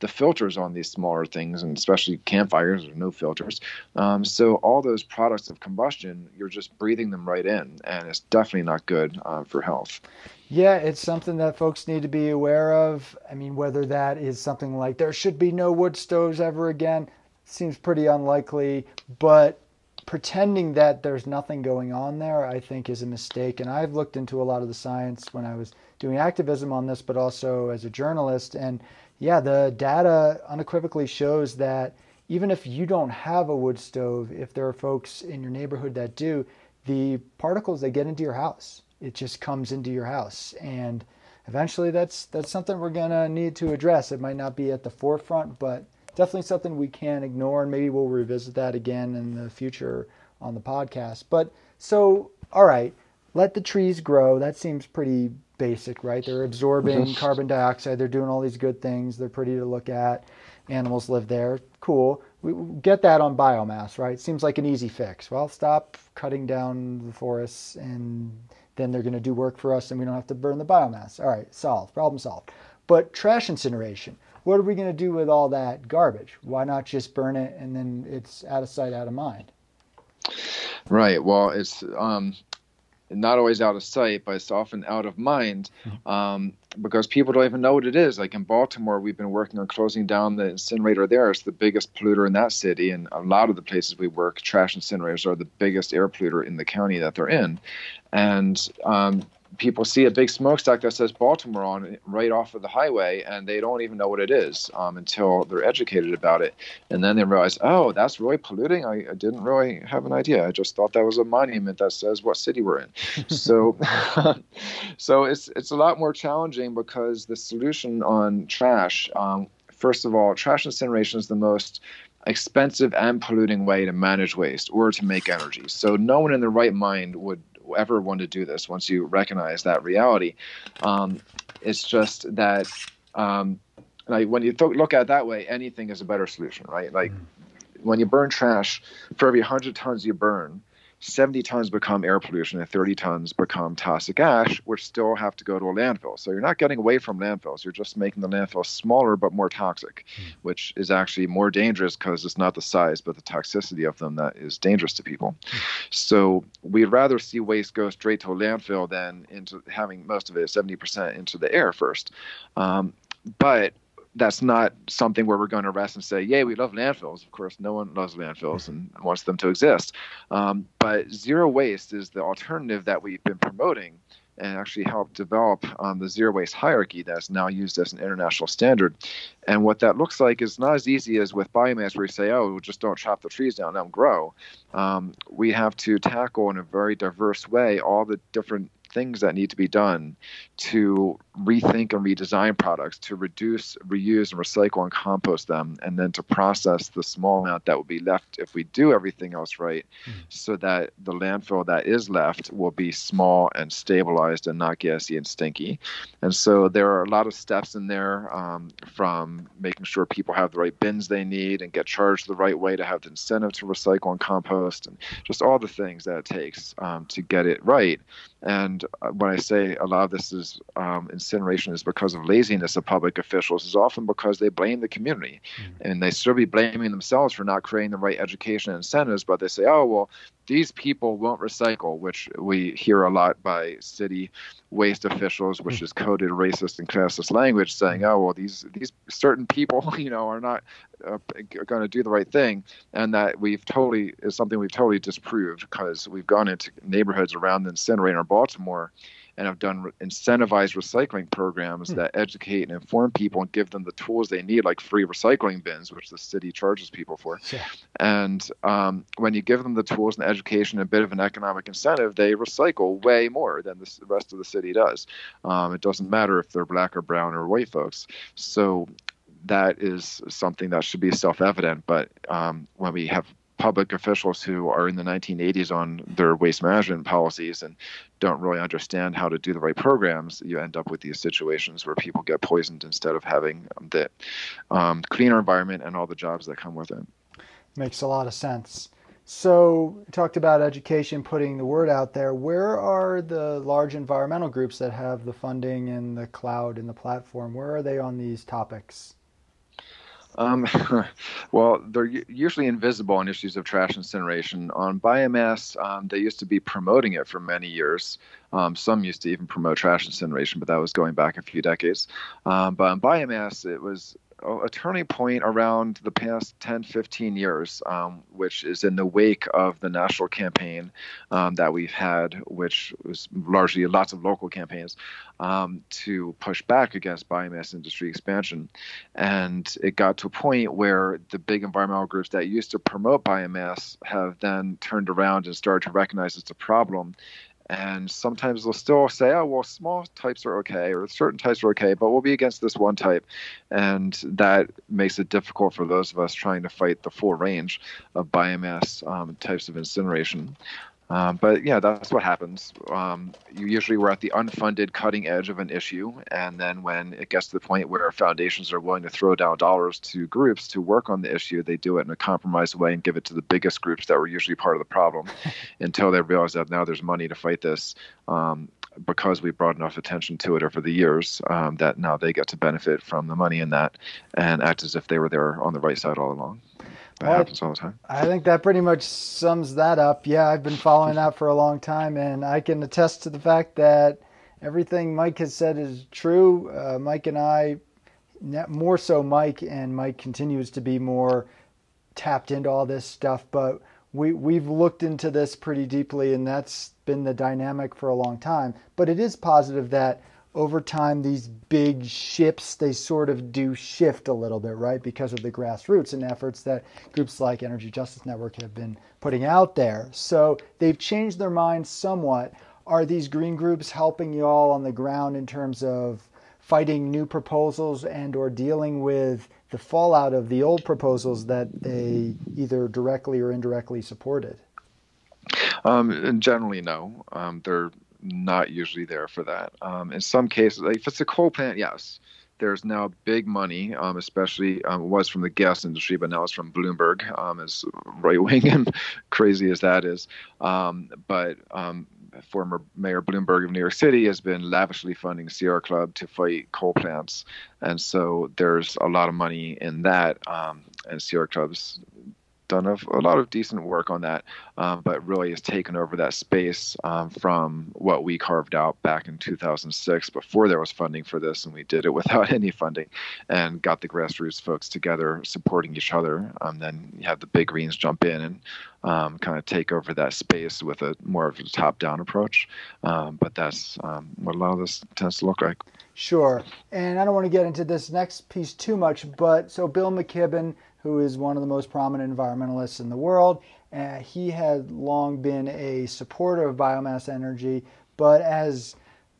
the filters on these smaller things, and especially campfires, there's no filters. Um, so all those products of combustion, you're just breathing them right in, and it's definitely not good uh, for health. Yeah, it's something that folks need to be aware of. I mean, whether that is something like there should be no wood stoves ever again seems pretty unlikely, but pretending that there's nothing going on there, I think, is a mistake. And I've looked into a lot of the science when I was doing activism on this, but also as a journalist. And yeah, the data unequivocally shows that even if you don't have a wood stove, if there are folks in your neighborhood that do, the particles they get into your house, it just comes into your house. And eventually that's that's something we're gonna need to address. It might not be at the forefront, but definitely something we can't ignore and maybe we'll revisit that again in the future on the podcast. But so all right, let the trees grow. That seems pretty basic, right? They're absorbing mm-hmm. carbon dioxide. They're doing all these good things. They're pretty to look at. Animals live there. Cool. We get that on biomass, right? Seems like an easy fix. Well, stop cutting down the forests and then they're going to do work for us and we don't have to burn the biomass. All right, solved. Problem solved. But trash incineration, what are we going to do with all that garbage? Why not just burn it and then it's out of sight, out of mind? Right. Well, it's um, not always out of sight, but it's often out of mind hmm. um, because people don't even know what it is. Like in Baltimore, we've been working on closing down the incinerator there. It's the biggest polluter in that city, and a lot of the places we work, trash incinerators are the biggest air polluter in the county that they're in. And um, people see a big smokestack that says Baltimore on it right off of the highway, and they don't even know what it is um, until they're educated about it, and then they realize, oh, that's really polluting. I, I, didn't really have an idea. I just thought that was a monument that says what city we're in. <laughs> so, <laughs> so it's it's a lot more challenging because the solution on trash. Um, first of all, trash incineration is the most expensive and polluting way to manage waste or to make energy. So no one in their right mind would ever want to do this once you recognize that reality. Um, it's just that um, like when you th- look at it that way, anything is a better solution, right? Like mm. when you burn trash, for every 100 tons you burn, 70 tons become air pollution and 30 tons become toxic ash, which still have to go to a landfill. So you're not getting away from landfills. You're just making the landfill smaller but more toxic, mm. which is actually more dangerous because it's not the size but the toxicity of them that is dangerous to people. Mm. So we'd rather see waste go straight to a landfill than into having most of it 70% into the air first. Um, but that's not something where we're going to rest and say, "Yay, we love landfills." Of course, no one loves landfills and wants them to exist. Um, but zero waste is the alternative that we've been promoting and actually helped develop um, the zero waste hierarchy that's now used as an international standard. And what that looks like is not as easy as with biomass, where you say, "Oh, just don't chop the trees down, let them grow." Um, we have to tackle in a very diverse way all the different things that need to be done to rethink and redesign products to reduce, reuse, and recycle and compost them, and then to process the small amount that will be left if we do everything else right, mm. so that the landfill that is left will be small and stabilized and not gassy and stinky. And so there are a lot of steps in there um, from making sure people have the right bins they need and get charged the right way to have the incentive to recycle and compost, and just all the things that it takes um, to get it right. And uh, when I say a lot of this is um, incineration is because of laziness of public officials, is often because they blame the community, mm-hmm. and they still be blaming themselves for not creating the right education and incentives. But they say, "Oh well, these people won't recycle," which we hear a lot by city waste officials, which mm. is coded racist and classist language, saying, "Oh well, these these certain people, <laughs> you know, are not uh, going to do the right thing," and that we've totally is something we've totally disproved because we've gone into neighborhoods around the incinerator in Baltimore and have done re- incentivized recycling programs hmm. that educate and inform people and give them the tools they need, like free recycling bins, which the city charges people for. Yeah. And um, when you give them the tools and education, and a bit of an economic incentive, they recycle way more than the rest of the city does. Um, it doesn't matter if they're black or brown or white folks. So that is something that should be self-evident. But um, when we have public officials who are in the 1980s on their waste management policies and don't really understand how to do the right programs, you end up with these situations where people get poisoned instead of having the um, cleaner environment and all the jobs that come with it. Makes a lot of sense. So, talked about education, putting the word out there. Where are the large environmental groups that have the funding and the cloud and the platform? Where are they on these topics? Um, <laughs> well, they're usually invisible on issues of trash incineration. On biomass, um, they used to be promoting it for many years. Um, some used to even promote trash incineration, but that was going back a few decades. Um, but on biomass, it was a turning point around the past 10, 15 years, um, which is in the wake of the national campaign um, that we've had, which was largely lots of local campaigns um, to push back against biomass industry expansion. And it got to a point where the big environmental groups that used to promote biomass have then turned around and started to recognize it's a problem and sometimes they'll still say, "Oh, well, small types are okay, or certain types are okay, but we'll be against this one type," and that makes it difficult for those of us trying to fight the full range of biomass um, types of incineration. Um, but yeah, that's what happens. Um, you usually we're at the unfunded cutting edge of an issue, and then when it gets to the point where foundations are willing to throw down dollars to groups to work on the issue, they do it in a compromised way and give it to the biggest groups that were usually part of the problem, <laughs> until they realize that now there's money to fight this. Um, because we brought enough attention to it over the years, um, that now they get to benefit from the money in that and act as if they were there on the right side all along. That well, happens all the time. I think that pretty much sums that up. Yeah, I've been following that for a long time, and I can attest to the fact that everything Mike has said is true. Uh, Mike and I, more so Mike, and Mike continues to be more tapped into all this stuff, but we we've looked into this pretty deeply, and that's been the dynamic for a long time. But it is positive that over time these big ships they sort of do shift a little bit right because of the grassroots and efforts that groups like energy justice network have been putting out there. So they've changed their minds somewhat. Are these green groups helping you all on the ground in terms of fighting new proposals and or dealing with the fallout of the old proposals that they either directly or indirectly supported? Um, generally no. Um, they're not usually there for that. Um, in some cases, like if it's a coal plant, yes, there's now big money, um, especially um, was from the gas industry, but now it's from Bloomberg, um, as right wing <laughs> and crazy as that is. Um, but um, former Mayor Bloomberg of New York City has been lavishly funding Sierra Club to fight coal plants, and so there's a lot of money in that. And Sierra Club's done a, a, lot of decent work on that, um, but really has taken over that space um, from what we carved out back in 2006 before there was funding for this, and we did it <laughs> without any funding and got the grassroots folks together supporting each other. Um, then you have the big greens jump in and um, kind of take over that space with a more of a top-down approach. Um, but that's um, what a lot of this tends to look like. Sure, and I don't want to get into this next piece too much, but so Bill McKibben who is one of the most prominent environmentalists in the world. Uh, he had long been a supporter of biomass energy, but as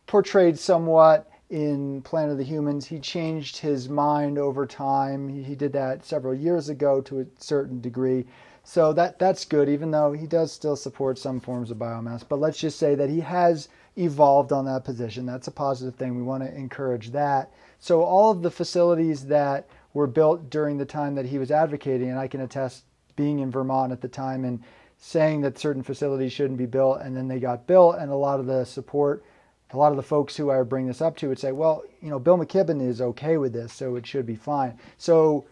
portrayed somewhat in Planet of the Humans, he changed his mind over time. He, he did that several years ago to a certain degree. So that that's good, even though he does still support some forms of biomass. But let's just say that he has evolved on that position. That's a positive thing. We want to encourage that. So all of the facilities that were built during the time that he was advocating, and I can attest being in Vermont at the time and saying that certain facilities shouldn't be built, and then they got built, and a lot of the support, a lot of the folks who I would bring this up to would say, well, you know, Bill McKibben is okay with this, so it should be fine. So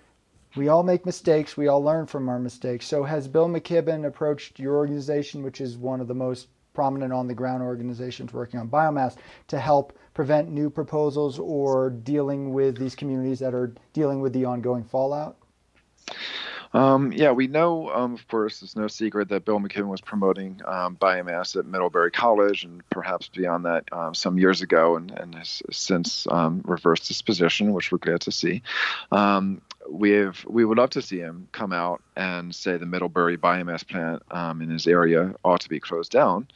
we all make mistakes. We all learn from our mistakes. So has Bill McKibben approached your organization, which is one of the most prominent on the ground organizations working on biomass, to help prevent new proposals or dealing with these communities that are dealing with the ongoing fallout? Um, yeah, we know, um, of course, it's no secret that Bill McKibben was promoting um, biomass at Middlebury College and perhaps beyond that um, some years ago and, and has since um, reversed his position, which we're glad to see. Um, we have we would love to see him come out and say the Middlebury biomass plant in his area ought to be closed down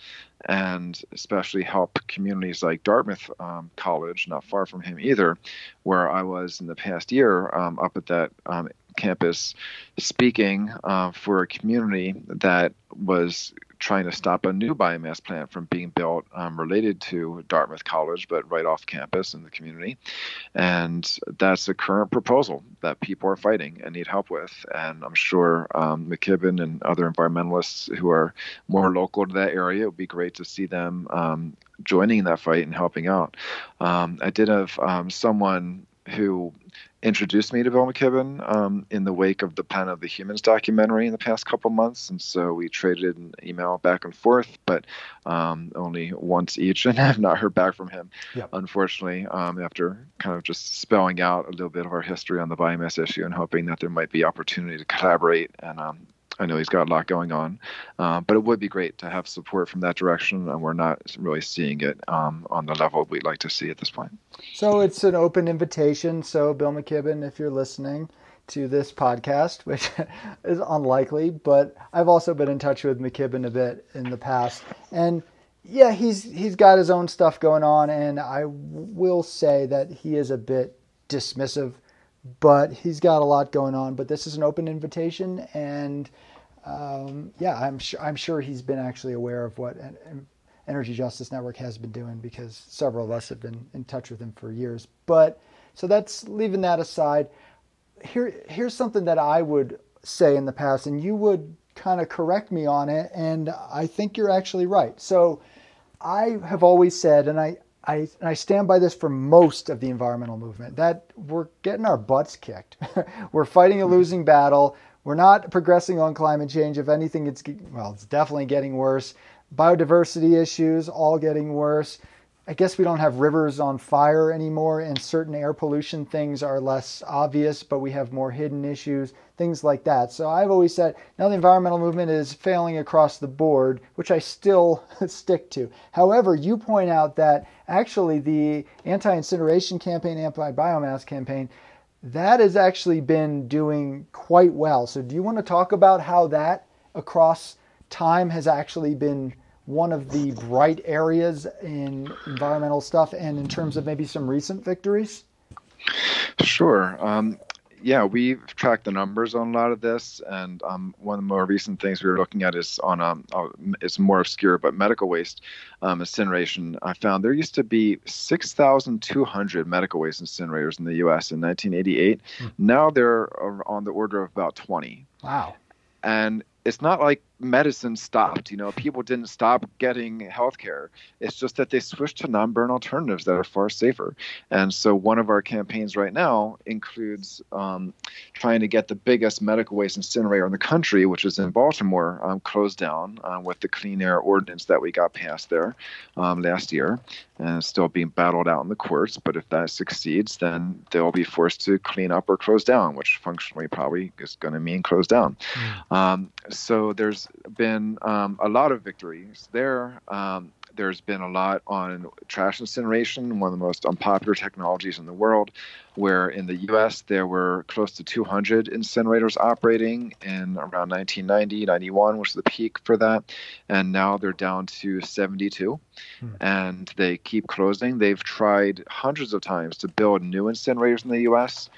and especially help communities like Dartmouth um, College, not far from him either, where I was in the past year um, up at that um, campus speaking uh, for a community that was trying to stop a new biomass plant from being built um, related to Dartmouth College, but right off campus in the community. And that's a current proposal that people are fighting and need help with. And I'm sure um, McKibben and other environmentalists who are more local to that area, it would be great to see them um, joining that fight and helping out. Um, I did have um, someone who introduced me to Bill McKibben um, in the wake of the Planet of the Humans documentary in the past couple months, and so we traded an email back and forth, but um, only once each, <laughs> and I've not heard back from him, yep. unfortunately. Um, after kind of just spelling out a little bit of our history on the biomass issue and hoping that there might be opportunity to collaborate and um, I know he's got a lot going on, uh, but it would be great to have support from that direction, and we're not really seeing it um, on the level we'd like to see at this point. So it's an open invitation. So Bill McKibben, if you're listening to this podcast, <laughs> which is unlikely, but I've also been in touch with McKibben a bit in the past, and yeah, he's he's got his own stuff going on, and I will say that he is a bit dismissive but he's got a lot going on. But this is an open invitation, and um, yeah, I'm sure I'm sure he's been actually aware of what Energy Justice Network has been doing because several of us have been in touch with him for years. But so that's leaving that aside. Here, here's something that I would say in the past, and you would kind of correct me on it, and I think you're actually right. So I have always said, and I, I, and I stand by this for most of the environmental movement that we're getting our butts kicked. <laughs> we're fighting a hmm. losing battle. We're not progressing on climate change. If anything, it's well, it's definitely getting worse. Biodiversity issues all getting worse. I guess we don't have rivers on fire anymore, and certain air pollution things are less obvious, but we have more hidden issues, things like that. So I've always said now the environmental movement is failing across the board, which I still <laughs> stick to. However, you point out that actually the anti incineration campaign, anti biomass campaign, that has actually been doing quite well. So, do you want to talk about how that across time has actually been one of the bright areas in environmental stuff and in terms of maybe some recent victories? Sure. Um, yeah, we've tracked the numbers on a lot of this, and um, one of the more recent things we were looking at is on um, oh, it's more obscure, but medical waste um, incineration. I found there used to be 6,200 medical waste incinerators in the U.S. in 1988. Hmm. Now they're on the order of about 20. Wow. And it's not like medicine stopped. You know, people didn't stop getting health care. It's just that they switched to non burn alternatives that are far safer. And so, one of our campaigns right now includes um, trying to get the biggest medical waste incinerator in the country, which is in Baltimore, um, closed down uh, with the clean air ordinance that we got passed there um, last year. And it's still being battled out in the courts. But if that succeeds, then they'll be forced to clean up or close down, which functionally probably is going to mean close down. Mm. so, there's been um, a lot of victories there. Um, there's been a lot on trash incineration, one of the most unpopular technologies in the world, where in the US there were close to 200 incinerators operating in around 1990, 91 was the peak for that. And now they're down to 72. Hmm. And they keep closing. They've tried hundreds of times to build new incinerators in the US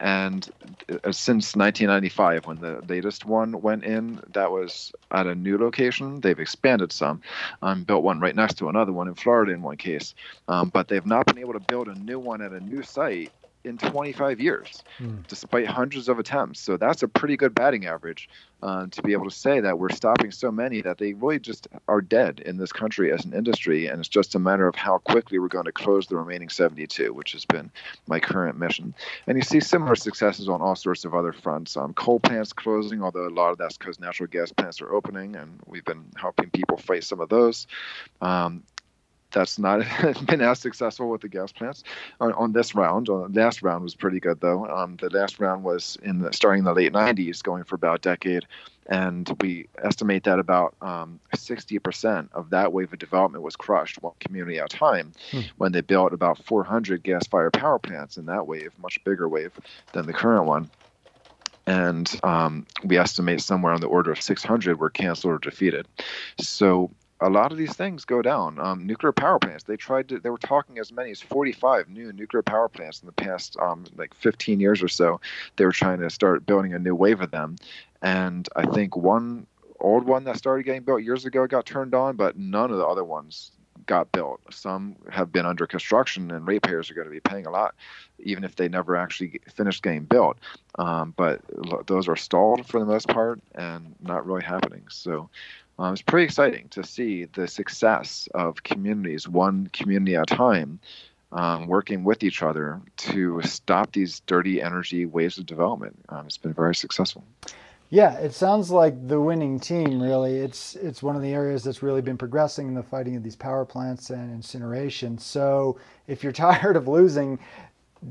and uh, since 1995 when the latest one went in that was at a new location. They've expanded some. Um, built one right next to another one in florida in one case. Um, but they've not been able to build a new one at a new site in 25 years, mm. despite hundreds of attempts. So that's a pretty good batting average uh, to be able to say that we're stopping so many that they really just are dead in this country as an industry. And it's just a matter of how quickly we're going to close the remaining 72, which has been my current mission. And you see similar successes on all sorts of other fronts. Um, coal plants closing, although a lot of that's because natural gas plants are opening, and we've been helping people fight some of those. Um, that's not <laughs> been as successful with the gas plants on, on this round. Uh, the last round was pretty good though. Um, the last round was in the, starting in the late 90s, going for about a decade, and we estimate that about um, 60% of that wave of development was crushed one community at a time hmm. when they built about 400 gas-fired power plants in that wave, much bigger wave than the current one and um, we estimate somewhere on the order of 600 were canceled or defeated. So a lot of these things go down. Um, nuclear power plants. They tried to. They were talking as many as 45 new nuclear power plants in the past, um, like 15 years or so. They were trying to start building a new wave of them, and I think one old one that started getting built years ago got turned on, but none of the other ones got built. Some have been under construction, and ratepayers are going to be paying a lot, even if they never actually finished getting built. Um, but those are stalled for the most part and not really happening. So um, it's pretty exciting to see the success of communities, one community at a time, um, working with each other to stop these dirty energy waves of development. Um, it's been very successful. Yeah, it sounds like the winning team. Really, it's it's one of the areas that's really been progressing in the fighting of these power plants and incineration. So, if you're <laughs> tired of losing,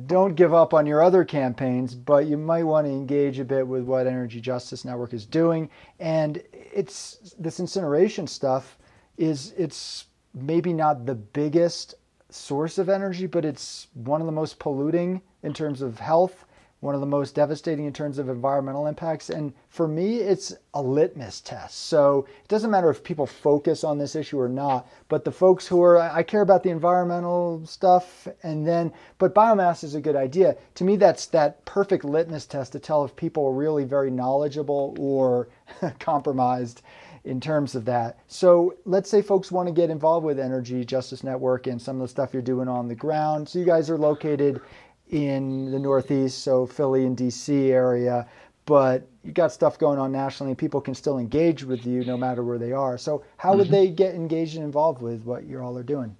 don't give up on your other campaigns, but you might want to engage a bit with what Energy Justice Network is doing. And it's this incineration stuff is it's maybe not the biggest source of energy, but it's one of the most polluting in terms of health one of the most devastating in terms of environmental impacts. And for me, it's a litmus test. So it doesn't matter if people focus on this issue or not, but the folks who are, I care about the environmental stuff, and then, but biomass is a good idea. To me, that's that perfect litmus test to tell if people are really very knowledgeable or <laughs> compromised in terms of that. So let's say folks want to get involved with Energy Justice Network and some of the stuff you're doing on the ground. So you guys are located in the Northeast, so Philly and DC area, but you got stuff going on nationally. And people can still engage with you no matter where they are. So, how would mm-hmm. they get engaged and involved with what you all are doing?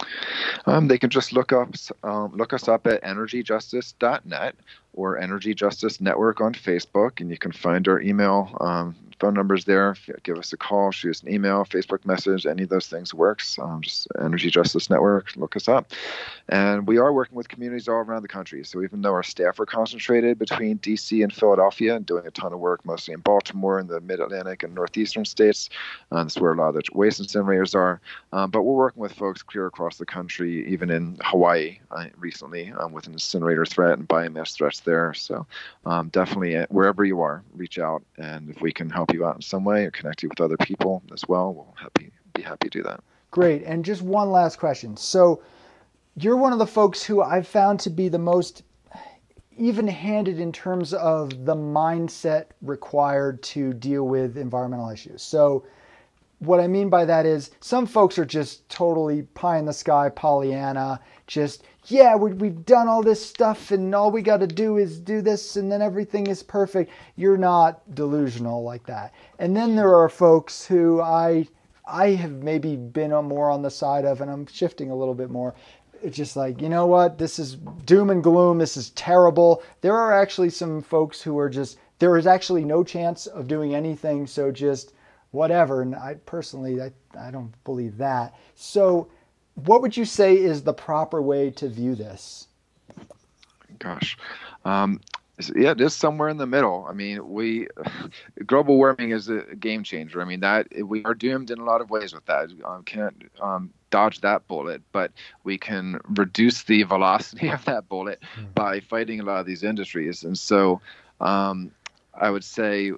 Um, they can just look up um, look us up at energyjustice.net or Energy Justice Network on Facebook, and you can find our email um, phone numbers there. Give us a call, shoot us an email, Facebook message, any of those things works. Um, just Energy Justice Network, look us up. And we are working with communities all around the country. So even though our staff are concentrated between DC and Philadelphia and doing a ton of work mostly in Baltimore and the mid Atlantic and northeastern states, uh, that's where a lot of the waste incinerators are. Um, but we're working with folks clear across the country, even in Hawaii uh, recently um, with an incinerator threat and biomass threats there. So um, definitely, uh, wherever you are, reach out. And if we can help you out in some way or connect you with other people as well, we'll happy, be happy to do that. Great. And just one last question. So you're one of the folks who I've found to be the most even handed in terms of the mindset required to deal with environmental issues. So what I mean by that is some folks are just totally pie in the sky Pollyanna, just yeah, we, have done all this stuff and all we got to do is do this and then everything is perfect. You're not delusional like that. And then there are folks who I I have maybe been more on the side of, and I'm shifting a little bit more. It's just like, you know what? This is doom and gloom. This is terrible. There are actually some folks who are just, there is actually no chance of doing anything. So just whatever. And I personally, I, I don't believe that. So, what would you say is the proper way to view this? Gosh, um, yeah, it is somewhere in the middle. I mean, we <sighs> global warming is a game changer. I mean that we are doomed in a lot of ways with that. Um, can't um, dodge that bullet, but we can reduce the <laughs> velocity of that bullet mm. by fighting a lot of these industries. And so um, I would say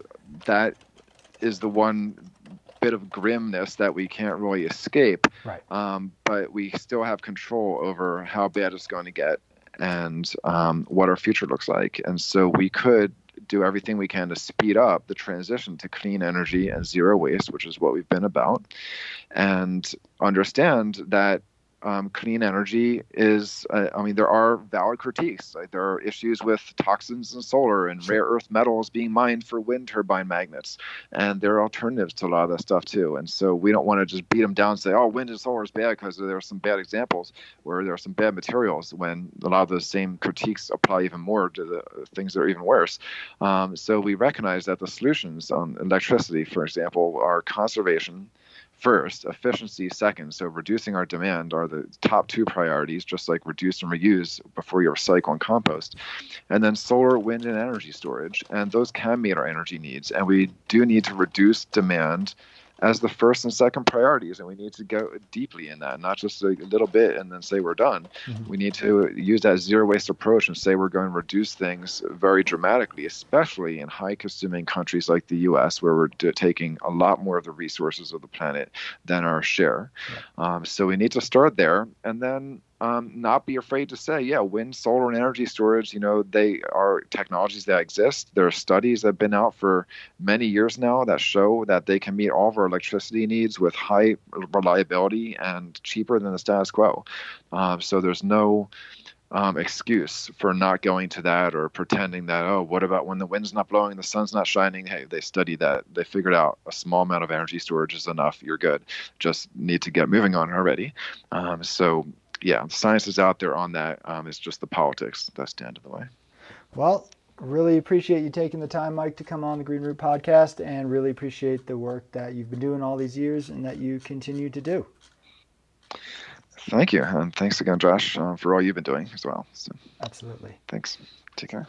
that is the one bit of grimness that we can't really escape. Right. Um, but we still have control over how bad it's going to get and um, what our future looks like. And so we could do everything we can to speed up the transition to clean energy and zero waste, which is what we've been about, and understand that um, clean energy is, uh, I mean, there are valid critiques. Like there are issues with toxins in solar and rare earth metals being mined for wind turbine magnets. And there are alternatives to a lot of that stuff too. And so we don't want to just beat them down and say, oh, wind and solar is bad because there are some bad examples where there are some bad materials when a lot of those same critiques apply even more to the things that are even worse. Um, so we recognize that the solutions on electricity, for example, are conservation first, efficiency second. So reducing our demand are the top two priorities, just like reduce and reuse before you recycle and compost. And then solar, wind, and energy storage. And those can meet our energy needs. And we do need to reduce demand as the first and second priorities, and we need to go deeply in that, not just a little bit and then say we're done. Mm-hmm. We need to use that zero waste approach and say we're going to reduce things very dramatically, especially in high consuming countries like the U.S., where we're d- taking a lot more of the resources of the planet than our share. Yeah. Um, so we need to start there, and then um, not be afraid to say, yeah, wind, solar, and energy storage, you know, they are technologies that exist. There are studies that have been out for many years now that show that they can meet all of our electricity needs with high reliability and cheaper than the status quo. Um, so there's no um, excuse for not going to that or pretending that oh what about when the wind's not blowing the sun's not shining? Hey they studied that. They figured out a small amount of energy storage is enough. You're good. Just need to get moving on already. Um, so yeah, science is out there on that. Um, it's just the politics that's stand in the way. Well, really appreciate you taking the time, Mike, to come on the Green Root podcast, and really appreciate the work that you've been doing all these years and that you continue to do. Thank you, and thanks again, Josh, uh, for all you've been doing as well. So, Absolutely. Thanks. Take care.